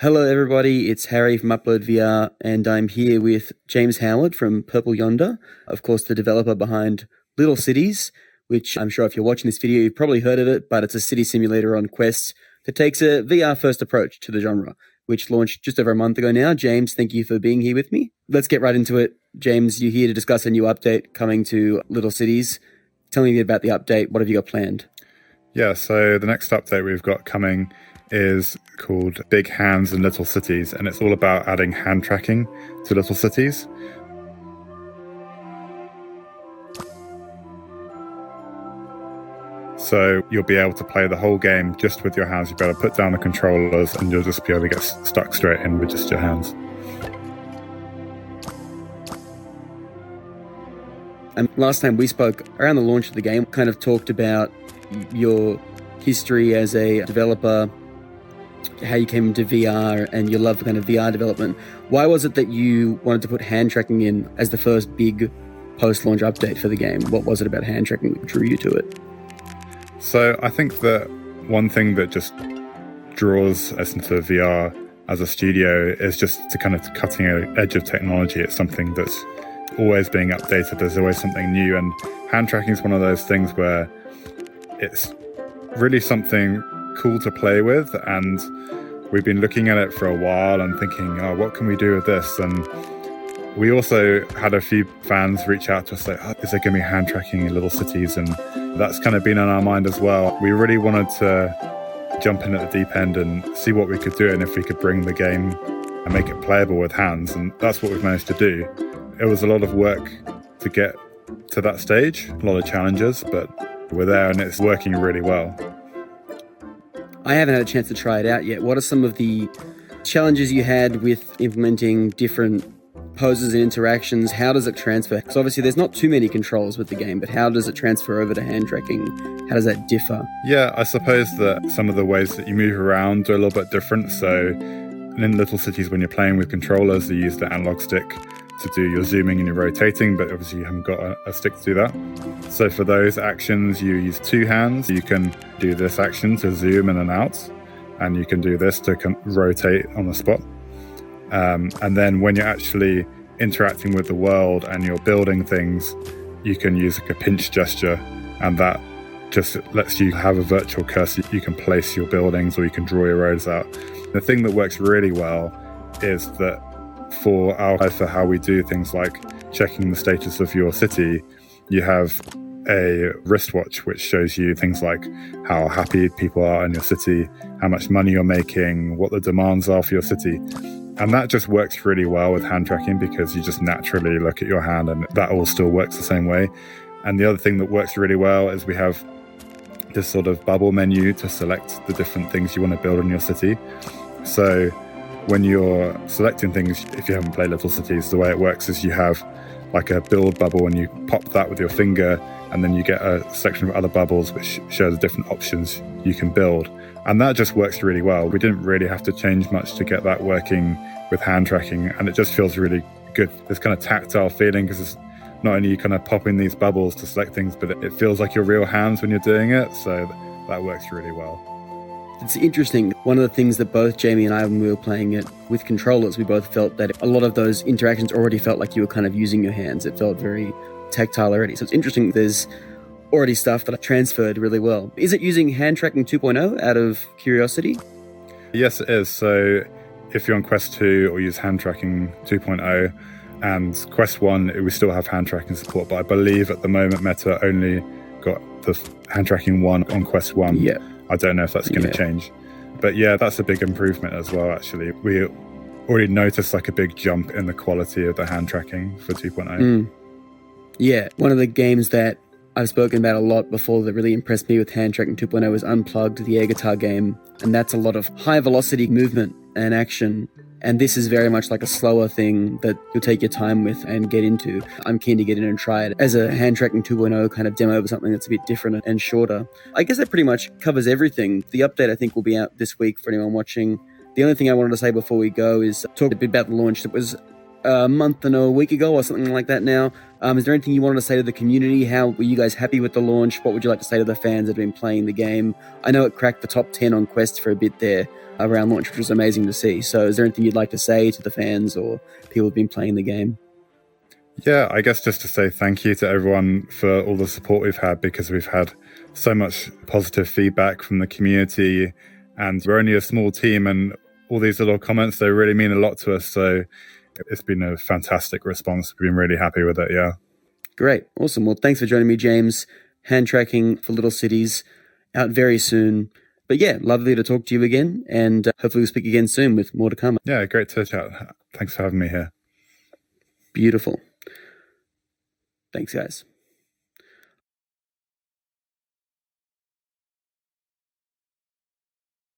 Hello, everybody. It's Harry from Upload VR, and I'm here with James Howard from Purple Yonder, of course, the developer behind Little Cities, which I'm sure if you're watching this video, you've probably heard of it, but it's a city simulator on Quest that takes a VR first approach to the genre, which launched just over a month ago now. James, thank you for being here with me. Let's get right into it. James, you're here to discuss a new update coming to Little Cities. Tell me about the update. What have you got planned? Yeah, so the next update we've got coming is called Big Hands in Little Cities, and it's all about adding hand tracking to little cities. So you'll be able to play the whole game just with your hands. You'll be able to put down the controllers and you'll just be able to get stuck straight in with just your hands. And last time we spoke around the launch of the game, kind of talked about your history as a developer, how you came into VR and your love for kind of VR development. Why was it that you wanted to put hand tracking in as the first big post launch update for the game? What was it about hand tracking that drew you to it? So I think that one thing that just draws us into VR as a studio is just the kind of cutting edge of technology. It's something that's always being updated. There's always something new, and hand tracking is one of those things where it's really something cool to play with and we've been looking at it for a while and thinking oh what can we do with this? And we also had a few fans reach out to us like, oh, is there going to be hand tracking in little cities? And that's kind of been on our mind as well. We really wanted to jump in at the deep end and see what we could do and if we could bring the game and make it playable with hands and that's what we've managed to do. It was a lot of work to get to that stage a lot of challenges but we're there and it's working really well I haven't had a chance to try it out yet. What are some of the challenges you had with implementing different poses and interactions? How does it transfer? Because obviously there's not too many controls with the game, but how does it transfer over to hand tracking? How does that differ? Yeah, I suppose that some of the ways that you move around are a little bit different. So in little cities, when you're playing with controllers, you use the analog stick to do your zooming and your rotating, but obviously you haven't got a, a, stick to do that. So for those actions, you use two hands. You can do this action to zoom in and out, and you can do this to con- rotate on the spot. Um, and then when you're actually interacting with the world and you're building things, you can use like a pinch gesture, and that just lets you have a virtual cursor. You can place your buildings or you can draw your roads out. The thing that works really well is that for our for how we do things like checking the status of your city, you have a wristwatch which shows you things like how happy people are in your city, how much money you're making, what the demands are for your city. And that just works really well with hand tracking because you just naturally look at your hand and that all still works the same way. And the other thing that works really well is we have this sort of bubble menu to select the different things you want to build in your city. So when you're selecting things, if you haven't played Little Cities, the way it works is you have like a build bubble and you pop that with your finger, and then you get a section of other bubbles which show the different options you can build. And that just works really well. We didn't really have to change much to get that working with hand tracking, and it just feels really good. This kind of tactile feeling because it's not only you kind of popping these bubbles to select things, but it feels like your real hands when you're doing it. So that works really well. It's interesting. One of the things that both Jamie and I, when we were playing it with controllers, we both felt that a lot of those interactions already felt like you were kind of using your hands. It felt very tactile already. So it's interesting there's already stuff that I transferred really well. Is it using hand tracking 2.0 out of curiosity? Yes, it is. So if you're on Quest 2 or use hand tracking 2.0 and Quest 1, we still have hand tracking support, but I believe at the moment Meta only got the hand tracking 1 on Quest 1. Yeah. I don't know if that's going to yeah. change. But yeah, that's a big improvement as well, actually. We already noticed like a big jump in the quality of the hand tracking for 2.0. Mm. Yeah, one of the games that I've spoken about a lot before that really impressed me with hand tracking 2.0 was Unplugged, the air guitar game. And that's a lot of high velocity movement and action and this is very much like a slower thing that you'll take your time with and get into. I'm keen to get in and try it as a hand tracking 2.0 kind of demo of something that's a bit different and shorter. I guess that pretty much covers everything. The update I think will be out this week for anyone watching. The only thing I wanted to say before we go is talk a bit about the launch. It was a month and a week ago or something like that now. Um, is there anything you wanted to say to the community? How were you guys happy with the launch? What would you like to say to the fans that have been playing the game? I know it cracked the top 10 on Quest for a bit there around launch, which was amazing to see. So, is there anything you'd like to say to the fans or people who've been playing the game? Yeah, I guess just to say thank you to everyone for all the support we've had because we've had so much positive feedback from the community and we're only a small team and all these little comments they really mean a lot to us so it's been a fantastic response. We've been really happy with it yeah. Great. Awesome. Well thanks for joining me james. Hand tracking for little cities out very soon. But yeah lovely to talk to you again and uh, hopefully we'll speak again soon with more to come. Yeah great to chat. Thanks for having me here. Beautiful. Thanks guys